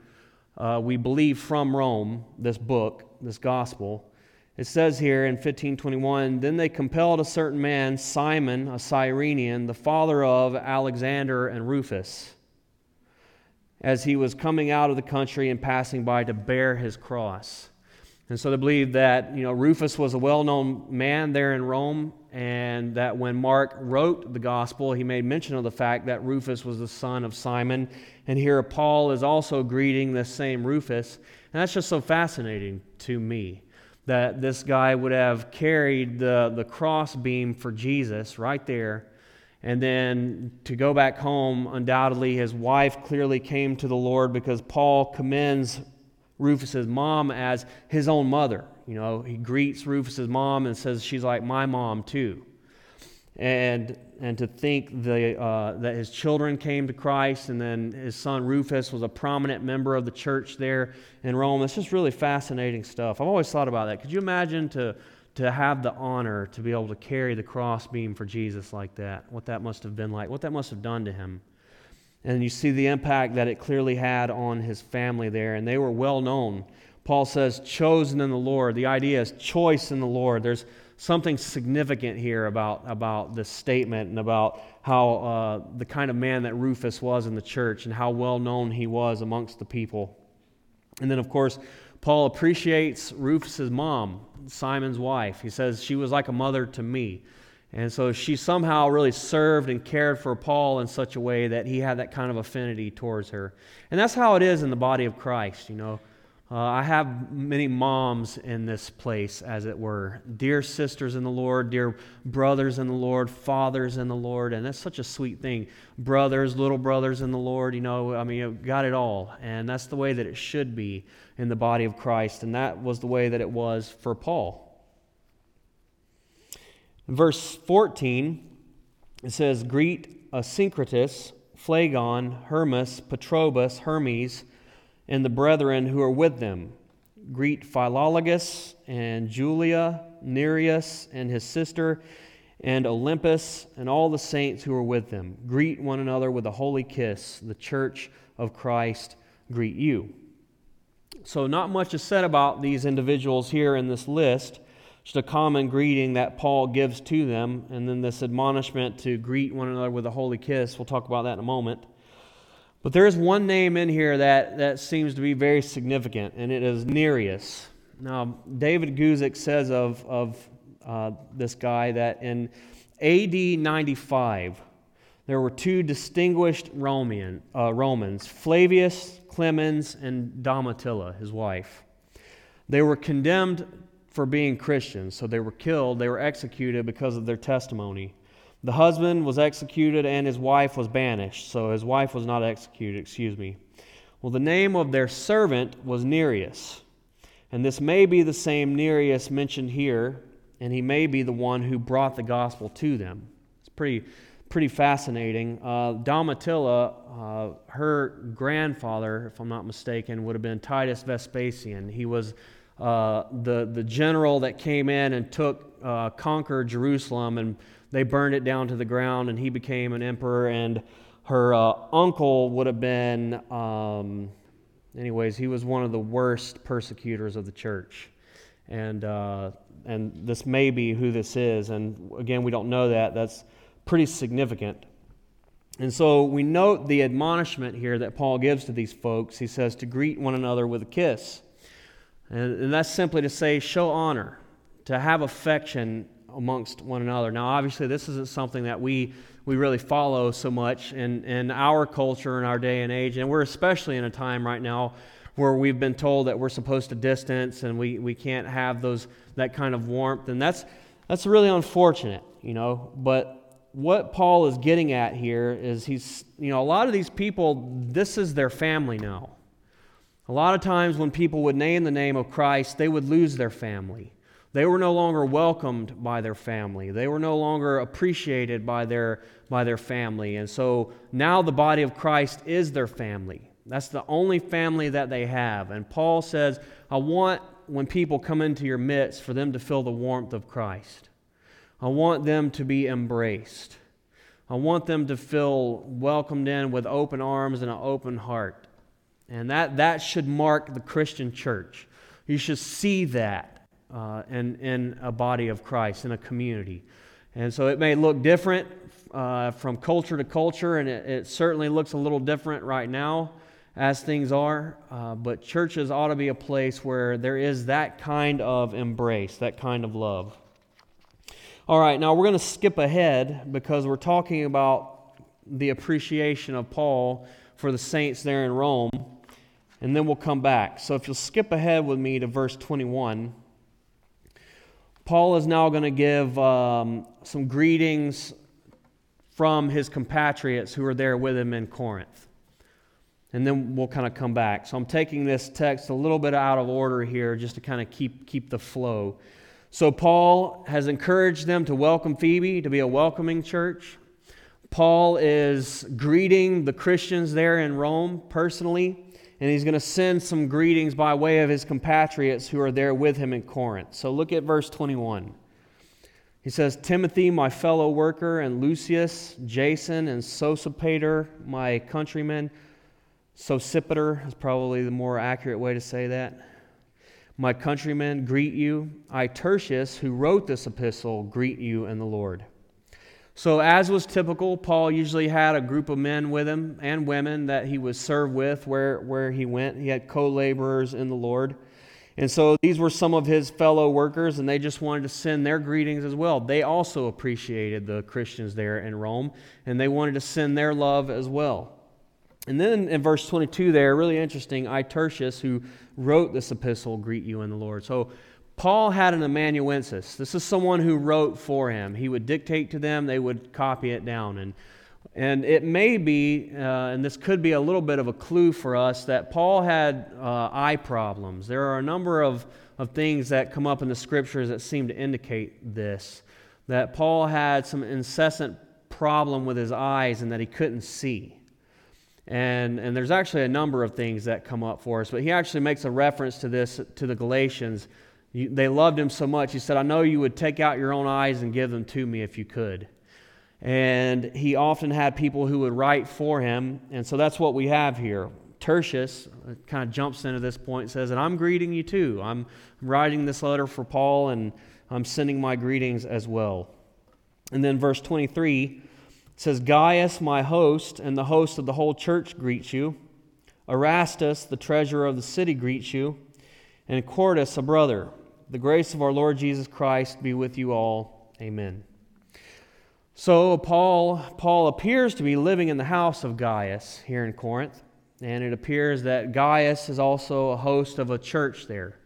uh, we believe, from Rome, this book, this gospel. It says here in 1521, then they compelled a certain man, Simon, a Cyrenian, the father of Alexander and Rufus as he was coming out of the country and passing by to bear his cross. And so they believe that, you know, Rufus was a well-known man there in Rome, and that when Mark wrote the gospel, he made mention of the fact that Rufus was the son of Simon. And here Paul is also greeting this same Rufus. And that's just so fascinating to me that this guy would have carried the, the cross beam for Jesus right there and then to go back home, undoubtedly, his wife clearly came to the Lord because Paul commends Rufus's mom as his own mother. You know, he greets Rufus's mom and says she's like my mom too. And and to think the, uh, that his children came to Christ, and then his son Rufus was a prominent member of the church there in Rome. It's just really fascinating stuff. I've always thought about that. Could you imagine to to have the honor to be able to carry the crossbeam for Jesus like that, what that must have been like, what that must have done to him. And you see the impact that it clearly had on his family there, and they were well known. Paul says, chosen in the Lord. The idea is choice in the Lord. There's something significant here about, about this statement and about how uh, the kind of man that Rufus was in the church and how well known he was amongst the people. And then, of course, Paul appreciates Rufus's mom, Simon's wife. He says she was like a mother to me. And so she somehow really served and cared for Paul in such a way that he had that kind of affinity towards her. And that's how it is in the body of Christ, you know. Uh, I have many moms in this place, as it were. Dear sisters in the Lord, dear brothers in the Lord, fathers in the Lord, and that's such a sweet thing. Brothers, little brothers in the Lord, you know, I mean, got it all. And that's the way that it should be in the body of Christ. And that was the way that it was for Paul. Verse 14, it says, Greet Asyncritus, Phlegon, Hermas, Patrobas, Hermes, and the brethren who are with them. Greet Philologus and Julia, Nereus and his sister, and Olympas, and all the saints who are with them. Greet one another with a holy kiss. The church of Christ greet you. So, not much is said about these individuals here in this list. Just a common greeting that Paul gives to them, and then this admonishment to greet one another with a holy kiss. We'll talk about that in a moment. But there is one name in here that, that seems to be very significant, and it is Nereus. Now, David Guzik says of, of uh, this guy that in AD 95, there were two distinguished Roman, uh, Romans, Flavius Clemens and Domitilla, his wife. They were condemned for being Christians, so they were killed, they were executed because of their testimony. The husband was executed and his wife was banished. So his wife was not executed, excuse me. Well, the name of their servant was Nereus. And this may be the same Nereus mentioned here, and he may be the one who brought the gospel to them. It's pretty, pretty fascinating. Uh, Domitilla, uh, her grandfather, if I'm not mistaken, would have been Titus Vespasian. He was uh, the, the general that came in and took, uh, conquered Jerusalem and they burned it down to the ground, and he became an emperor. And her uh, uncle would have been, um, anyways, he was one of the worst persecutors of the church. And, uh, and this may be who this is. And again, we don't know that. That's pretty significant. And so we note the admonishment here that Paul gives to these folks. He says to greet one another with a kiss. And, and that's simply to say, show honor, to have affection amongst one another. Now, obviously, this isn't something that we, we really follow so much in, in our culture in our day and age, and we're especially in a time right now where we've been told that we're supposed to distance and we, we can't have those that kind of warmth, and that's that's really unfortunate, you know. But what Paul is getting at here is he's you know a lot of these people this is their family now. A lot of times when people would name the name of Christ, they would lose their family. They were no longer welcomed by their family. They were no longer appreciated by their, by their family. And so now the body of Christ is their family. That's the only family that they have. And Paul says, I want when people come into your midst for them to feel the warmth of Christ. I want them to be embraced. I want them to feel welcomed in with open arms and an open heart. And that, that should mark the Christian church. You should see that uh, in, in a body of Christ, in a community. And so it may look different uh, from culture to culture, and it, it, certainly looks a little different right now as things are. Uh, but churches ought to be a place where there is that kind of embrace, that kind of love. All right, now we're going to skip ahead because we're talking about the appreciation of Paul for the saints there in Rome, and then we'll come back. So if you'll skip ahead with me to verse 21. Paul is now going to give um, some greetings from his compatriots who are there with him in Corinth. And then we'll kind of come back. So I'm taking this text a little bit out of order here just to kind of keep, keep the flow. So Paul has encouraged them to welcome Phoebe, to be a welcoming church. Paul is greeting the Christians there in Rome personally and he's going to send some greetings by way of his compatriots who are there with him in Corinth. So look at verse 21. He says, Timothy, my fellow worker, and Lucius, Jason, and Sosipater, my countrymen. Sosipater is probably the more accurate way to say that. My countrymen greet you. I, Tertius, who wrote this epistle, greet you in the Lord. So, as was typical, Paul usually had a group of men with him and women that he would serve with where, where he went. He had co laborers in the Lord. And so these were some of his fellow workers, and they just wanted to send their greetings as well. They also appreciated the Christians there in Rome, and they wanted to send their love as well. And then in verse 22 there, really interesting, I, Tertius, who wrote this epistle, greet you in the Lord. So Paul had an amanuensis. This is someone who wrote for him. He would dictate to them, they would copy it down. And, and it may be, uh, and this could be a little bit of a clue for us, that Paul had uh, eye problems. There are a number of, of things that come up in the scriptures that seem to indicate this. That Paul had some incessant problem with his eyes and that he couldn't see. And, and there's actually a number of things that come up for us, but he actually makes a reference to this to the Galatians. They loved him so much. He said, I know you would take out your own eyes and give them to me if you could. And he often had people who would write for him. And so that's what we have here. Tertius uh, kind of jumps into this point and says, And I'm greeting you too. I'm writing this letter for Paul and I'm sending my greetings as well. And then verse 23 says, Gaius, my host, and the host of the whole church greets you. Erastus, the treasurer of the city, greets you. And Quartus, a brother. The grace of our Lord Jesus Christ be with you all. Amen. So Paul, Paul appears to be living in the house of Gaius here in Corinth, and it appears that Gaius is also a host of a church there.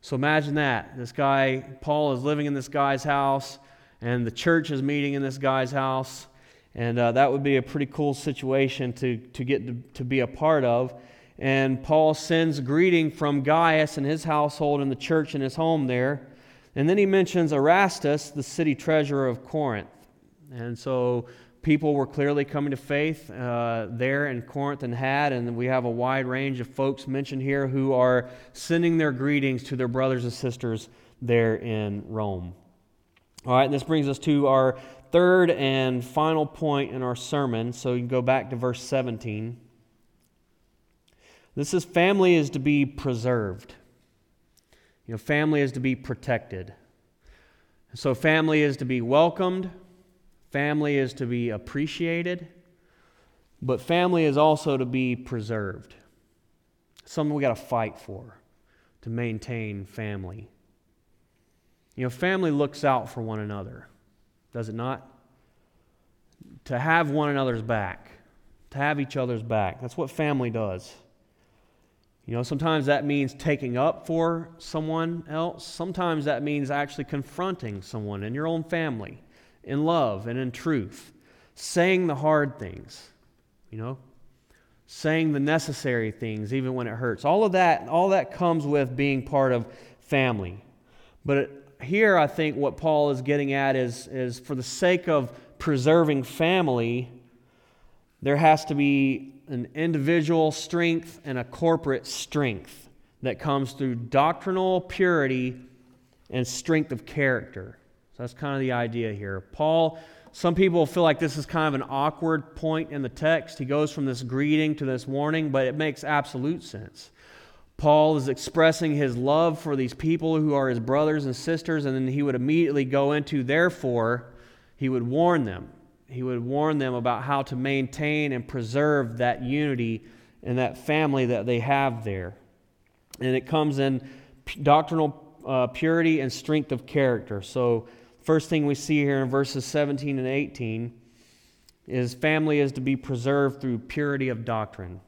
So imagine that. This guy, Paul, is living in this guy's house, and the church is meeting in this guy's house. And uh, that would be a pretty cool situation to, to get to, to be a part of. And Paul sends greeting from Gaius and his household and the church in his home there. And then he mentions Erastus, the city treasurer of Corinth. And so people were clearly coming to faith uh, there in Corinth and had, and we have a wide range of folks mentioned here who are sending their greetings to their brothers and sisters there in Rome. All right, and this brings us to our third and final point in our sermon. So you can go back to verse 17. This is family is to be preserved. You know, family is to be protected. So family is to be welcomed, family is to be appreciated, but family is also to be preserved. Something we got to fight for to maintain family. You know, family looks out for one another does it not? To have one another's back, to have each other's back. That's what family does. You know, sometimes that means taking up for someone else. Sometimes that means actually confronting someone in your own family in love and in truth, saying the hard things, you know, saying the necessary things even when it hurts. All of that, all that comes with being part of family. But here I think what Paul is getting at is, is for the sake of preserving family, there has to be an individual strength and a corporate strength that comes through doctrinal purity and strength of character. So that's kind of the idea here. Paul, some people feel like this is kind of an awkward point in the text. He goes from this greeting to this warning, but it makes absolute sense. Paul is expressing his love for these people who are his brothers and sisters, and then he would immediately go into, therefore, he would warn them. He would warn them about how to maintain and preserve that unity and that family that they have there. And it comes in doctrinal uh, purity and strength of character. So, first thing we see here in verses 17 and 18 is family is to be preserved through purity of doctrine.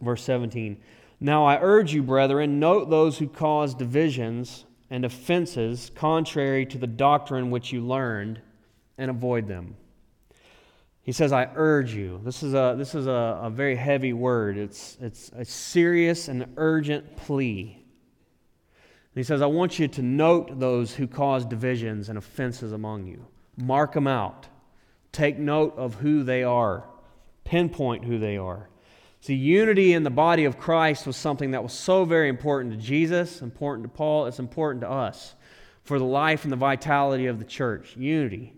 Verse 17. Now I urge you, brethren, note those who cause divisions and offenses contrary to the doctrine which you learned, and avoid them. He says, I urge you. This is a, this is a, a very heavy word. It's, it's a serious and urgent plea. And he says, I want you to note those who cause divisions and offenses among you. Mark them out. Take note of who they are. Pinpoint who they are. See, unity in the body of Christ was something that was so very important to Jesus, important to Paul, it's important to us for the life and the vitality of the church. Unity.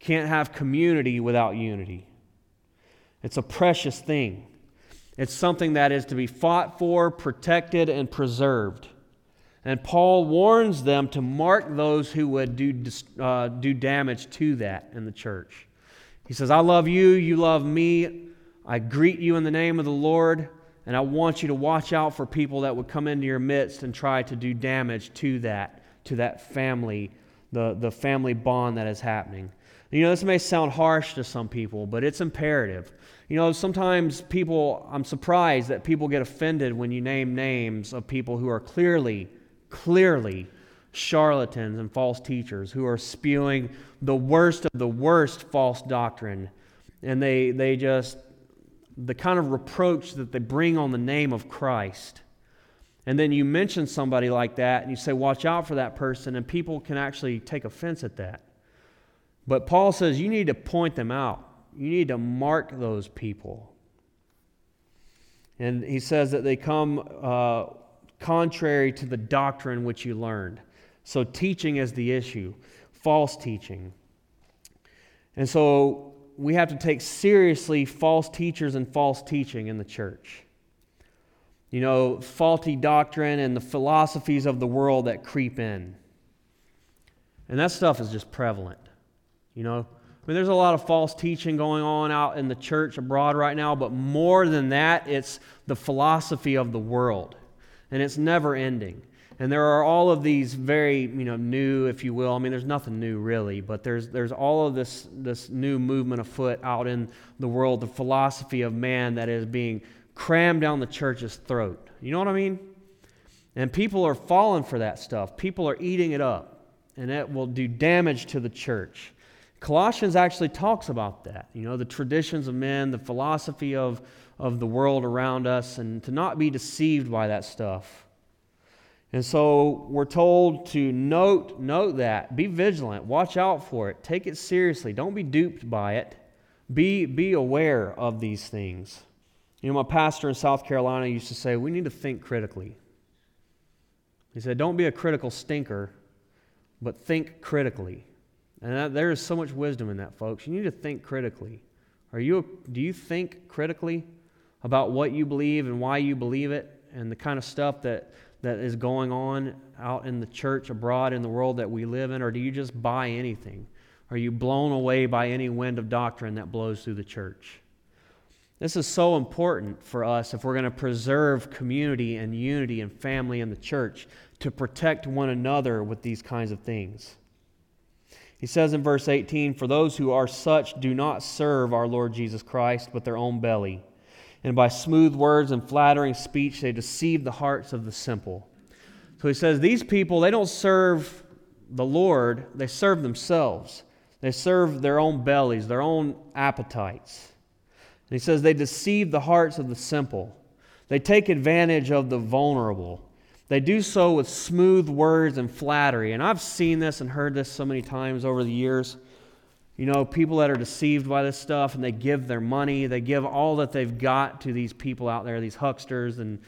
Can't have community without unity. It's a precious thing. It's something that is to be fought for, protected, and preserved. And Paul warns them to mark those who would do, uh, do damage to that in the church. He says, I love you, you love me. I greet you in the name of the Lord, and I want you to watch out for people that would come into your midst and try to do damage to that, to that family, the, the family bond that is happening. You know, this may sound harsh to some people, but it's imperative. You know, sometimes people, I'm surprised that people get offended when you name names of people who are clearly, clearly charlatans and false teachers who are spewing the worst of the worst false doctrine. And they, they just the kind of reproach that they bring on the name of Christ. And then you mention somebody like that and you say, watch out for that person, and people can actually take offense at that. But Paul says you need to point them out, you need to mark those people. And he says that they come uh, contrary to the doctrine which you learned. So, teaching is the issue, false teaching. And so, we have to take seriously false teachers and false teaching in the church. You know, faulty doctrine and the philosophies of the world that creep in. And that stuff is just prevalent. You know, I mean, there's a lot of false teaching going on out in the church abroad right now, but more than that, it's the philosophy of the world. And it's never ending. And there are all of these very, you know, new, if you will. I mean, there's nothing new really, but there's there's all of this this new movement afoot out in the world, the philosophy of man that is being crammed down the church's throat. You know what I mean? And people are falling for that stuff. People are eating it up, and it will do damage to the church. Colossians actually talks about that. You know, the traditions of men, the philosophy of, of the world around us, and to not be deceived by that stuff. And so we're told to note, note that. Be vigilant. Watch out for it. Take it seriously. Don't be duped by it. Be, be aware of these things. You know, my pastor in South Carolina used to say, we need to think critically. He said, don't be a critical stinker, but think critically. And that, there is so much wisdom in that, folks. You need to think critically. Are you, do you think critically about what you believe and why you believe it and the kind of stuff that, that is going on out in the church, abroad, in the world that we live in? Or do you just buy anything? Are you blown away by any wind of doctrine that blows through the church? This is so important for us if we're going to preserve community and unity and family in the church to protect one another with these kinds of things. He says in verse 18, For those who are such do not serve our Lord Jesus Christ, but their own belly. And by smooth words and flattering speech, they deceive the hearts of the simple. So he says, These people, they don't serve the Lord, they serve themselves. They serve their own bellies, their own appetites. And he says, They deceive the hearts of the simple. They take advantage of the vulnerable. They do so with smooth words and flattery. And I've seen this and heard this so many times over the years. You know, people that are deceived by this stuff and they give their money, they give all that they've got to these people out there, these hucksters and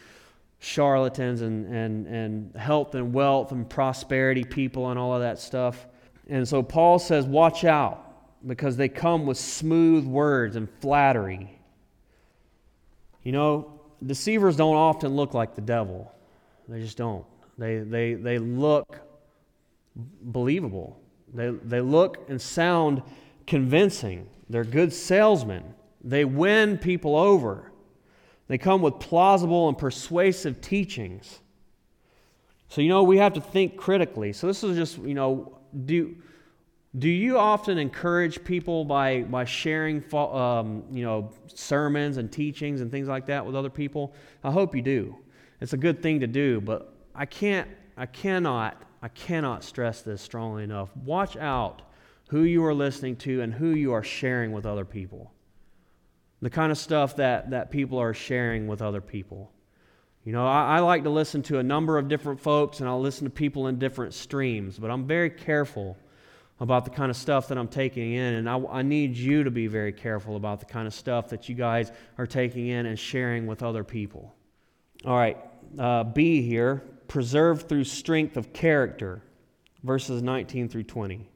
charlatans and, and, and health and wealth and prosperity people and all of that stuff. And so Paul says, watch out because they come with smooth words and flattery. You know, deceivers don't often look like the devil. They just don't. They, they, they look believable. They, they look and sound convincing. They're good salesmen. They win people over. They come with plausible and persuasive teachings. So, you know, we have to think critically. So, this is just, you know, do, do you often encourage people by, by sharing, um, you know, sermons and teachings and things like that with other people? I hope you do. It's a good thing to do, but I can't, I cannot, I cannot stress this strongly enough. Watch out who you are listening to and who you are sharing with other people. The kind of stuff that, that people are sharing with other people. You know, I, I like to listen to a number of different folks and I'll listen to people in different streams, but I'm very careful about the kind of stuff that I'm taking in. And I, I, need you to be very careful about the kind of stuff that you guys are taking in and sharing with other people. All right, uh, B here preserved through strength of character, verses 19 through 20.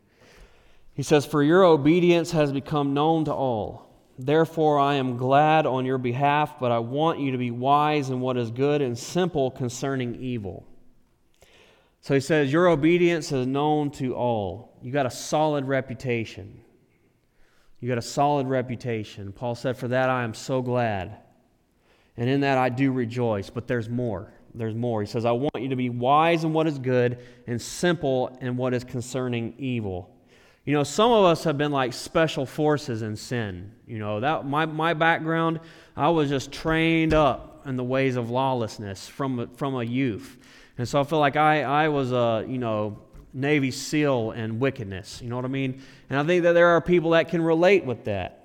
He says, For your obedience has become known to all. Therefore, I am glad on your behalf, but I want you to be wise in what is good and simple concerning evil. So he says, Your obedience is known to all. You got a solid reputation. You got a solid reputation. Paul said, For that I am so glad. And in that I do rejoice. But there's more. There's more. He says, I want you to be wise in what is good and simple in what is concerning evil. You know, some of us have been like special forces in sin. You know, that my, my background, I was just trained up in the ways of lawlessness from, from a youth. And so I feel like I, I was a, you know, Navy SEAL and wickedness. You know what I mean? And I think that there are people that can relate with that.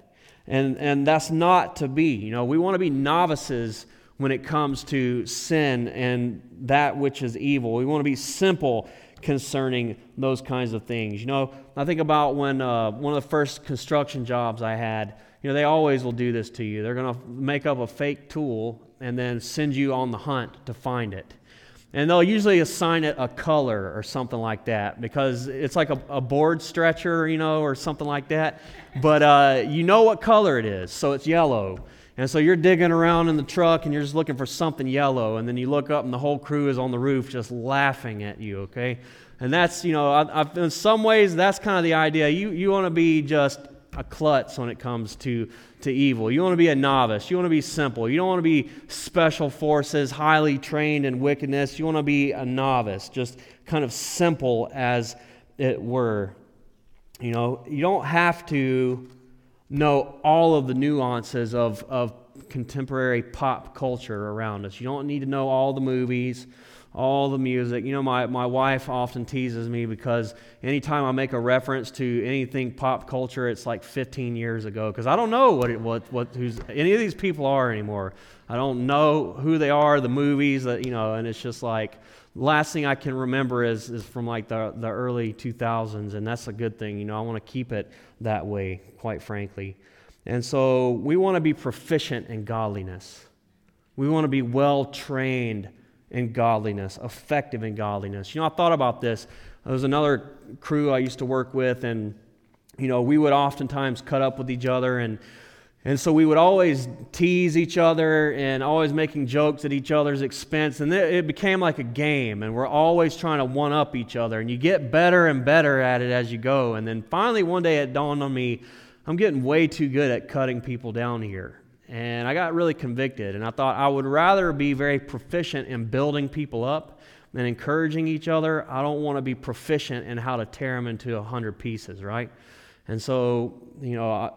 And, and that's not to be. You know, we want to be novices when it comes to sin and that which is evil. We want to be simple concerning those kinds of things. You know, I think about when uh, one of the first construction jobs I had, you know, they always will do this to you. They're going to make up a fake tool and then send you on the hunt to find it. And they'll usually assign it a color or something like that because it's like a, a board stretcher, you know, or something like that. But uh, you know what color it is, so it's yellow. And so you're digging around in the truck and you're just looking for something yellow. And then you look up and the whole crew is on the roof just laughing at you, okay? And that's, you know, I, in some ways, that's kind of the idea. You, you want to be just a klutz when it comes to, to evil. You want to be a novice. You want to be simple. You don't want to be special forces, highly trained in wickedness. You want to be a novice, just kind of simple as it were. You know, you don't have to know all of the nuances of, of contemporary pop culture around us. You don't need to know all the movies, all the music. You know, my, my wife often teases me because anytime I make a reference to anything pop culture, it's like 15 years ago because I don't know what, it, what, what who's, any of these people are anymore. I don't know who they are, the movies, that, you know, and it's just like, last thing I can remember is, is from like the, the early 2000s, and that's a good thing. You know, I want to keep it that way, quite frankly. And so we want to be proficient in godliness. We want to be well trained in godliness, effective in godliness. You know, I thought about this. There was another crew I used to work with, and, you know, we would oftentimes cut up with each other and and so we would always tease each other and always making jokes at each other's expense. And it became like a game, and we're always trying to one up each other. And you get better and better at it as you go. And then finally, one day it dawned on me I'm getting way too good at cutting people down here. And I got really convicted. And I thought I would rather be very proficient in building people up and encouraging each other. I don't want to be proficient in how to tear them into a hundred pieces, right? And so, you know,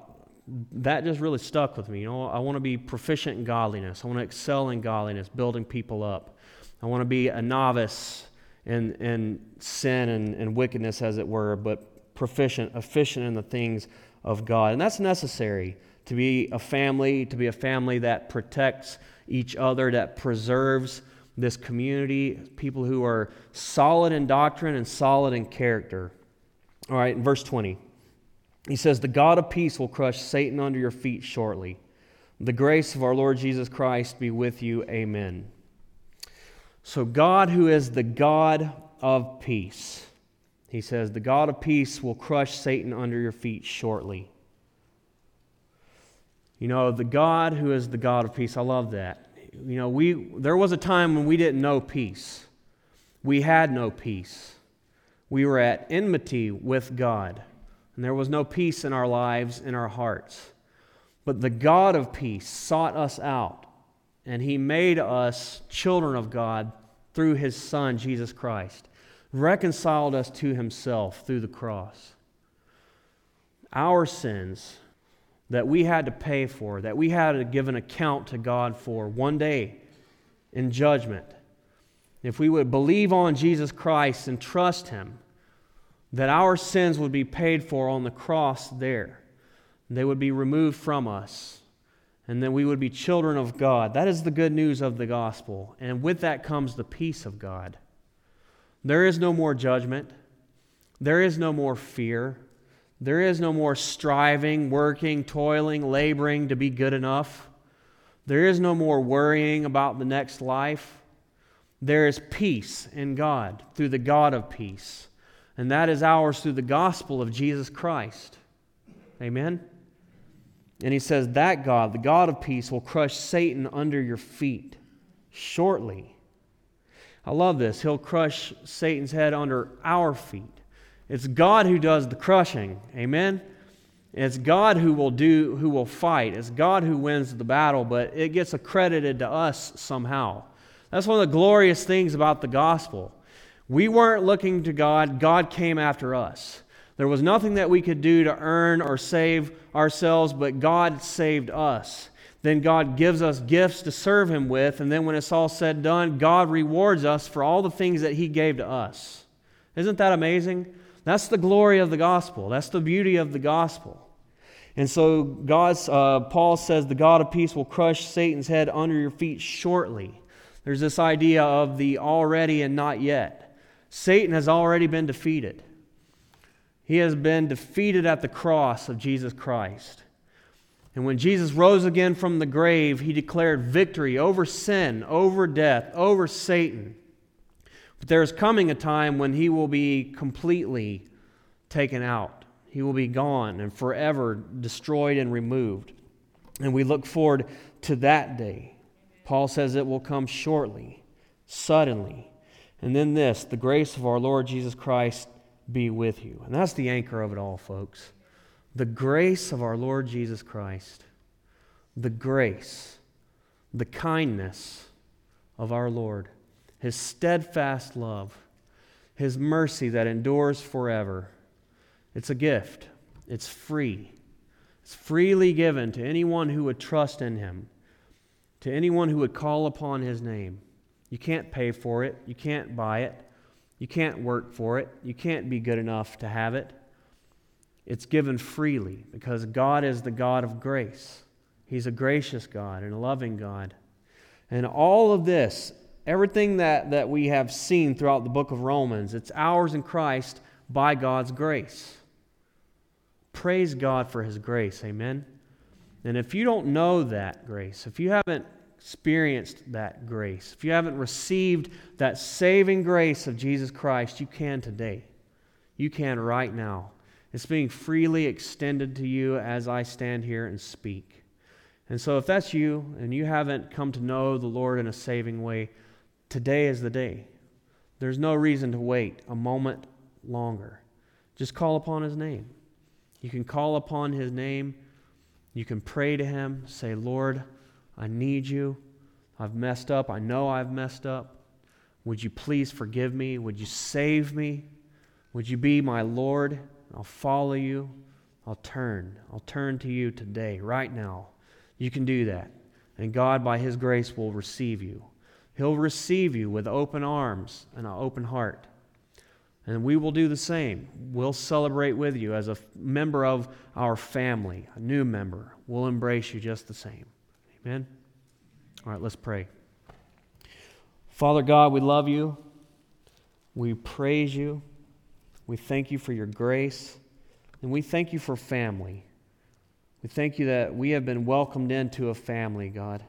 that just really stuck with me. You know, I want to be proficient in godliness. I want to excel in godliness, building people up. I want to be a novice in, in sin and, and wickedness, as it were, but proficient, efficient in the things of God. And that's necessary to be a family, to be a family that protects each other, that preserves this community, people who are solid in doctrine and solid in character. All right, in verse 20. He says, The God of peace will crush Satan under your feet shortly. The grace of our Lord Jesus Christ be with you. Amen. So, God, who is the God of peace, he says, The God of peace will crush Satan under your feet shortly. You know, the God who is the God of peace, I love that. You know, we, there was a time when we didn't know peace. We had no peace. We were at enmity with God and there was no peace in our lives, in our hearts. But the God of peace sought us out, and he made us children of God through his Son, Jesus Christ, reconciled us to himself through the cross. Our sins that we had to pay for, that we had to give an account to God for one day in judgment, if we would believe on Jesus Christ and trust him, that our sins would be paid for on the cross there. They would be removed from us, and then we would be children of God. That is the good news of the gospel. And with that comes the peace of God. There is no more judgment, there is no more fear. There is no more striving, working, toiling, laboring to be good enough. There is no more worrying about the next life. There is peace in God through the God of peace and that is ours through the gospel of Jesus Christ. Amen? And he says, That God, the God of peace, will crush Satan under your feet shortly. I love this. He'll crush Satan's head under our feet. It's God who does the crushing. Amen? It's God who will do who will fight. It's God who wins the battle, but it gets accredited to us somehow. That's one of the glorious things about the gospel. We weren't looking to God, God came after us. There was nothing that we could do to earn or save ourselves, but God saved us. Then God gives us gifts to serve Him with, and then when it's all said and done, God rewards us for all the things that He gave to us. Isn't that amazing? That's the glory of the gospel. That's the beauty of the gospel. And so God's, uh, Paul says, the God of peace will crush Satan's head under your feet shortly. There's this idea of the already and not yet. Satan has already been defeated. He has been defeated at the cross of Jesus Christ. And when Jesus rose again from the grave, he declared victory over sin, over death, over Satan. But there is coming a time when he will be completely taken out. He will be gone and forever destroyed and removed. And we look forward to that day. Paul says it will come shortly, suddenly. And then this the grace of our Lord Jesus Christ be with you. And that's the anchor of it all, folks. The grace of our Lord Jesus Christ. The grace, the kindness of our Lord, His steadfast love, His mercy that endures forever. It's a gift, it's free. It's freely given to anyone who would trust in Him, to anyone who would call upon His name. You can't pay for it, you can't buy it, you can't work for it, you can't be good enough to have it. It's given freely because God is the God of grace. He's a gracious God and a loving God. And all of this, everything that, that we have seen throughout the book of Romans, it's ours in Christ by God's grace. Praise God for His grace. Amen. And if you don't know that grace, if you haven't experienced that grace, if you haven't received that saving grace of Jesus Christ, you can today. You can right now. It's being freely extended to you as I stand here and speak. And so, if that's you and you haven't come to know the Lord in a saving way, today is the day. There's no reason to wait a moment longer. Just call upon His name. You can call upon His name. You can pray to Him. Say, Lord, I need you. I've messed up. I know I've messed up. Would you please forgive me? Would you save me? Would you be my Lord? I'll follow you. I'll turn. I'll turn to you today, right now. You can do that. And God, by His grace, will receive you. He'll receive you with open arms and an open heart. And we will do the same. We'll celebrate with you as a member of our family, a new member. We'll embrace you just the same. Amen? All right, let's pray. Father God, we love you. We praise you. We thank you for your grace. And we thank you for family. We thank you that we have been welcomed into a family, God.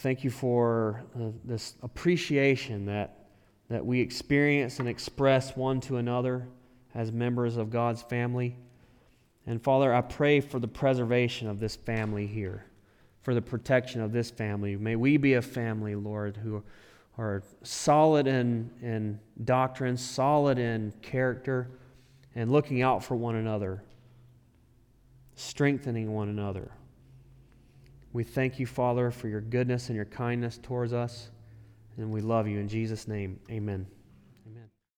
Thank you for uh, this appreciation that, that we experience and express one to another as members of God's family. And Father, I pray for the preservation of this family here, for the protection of this family. May we be a family, Lord, who are solid in, in doctrine, solid in character, and looking out for one another, strengthening one another. We thank you, Father, for your goodness and your kindness towards us, and we love you. In Jesus' name, amen.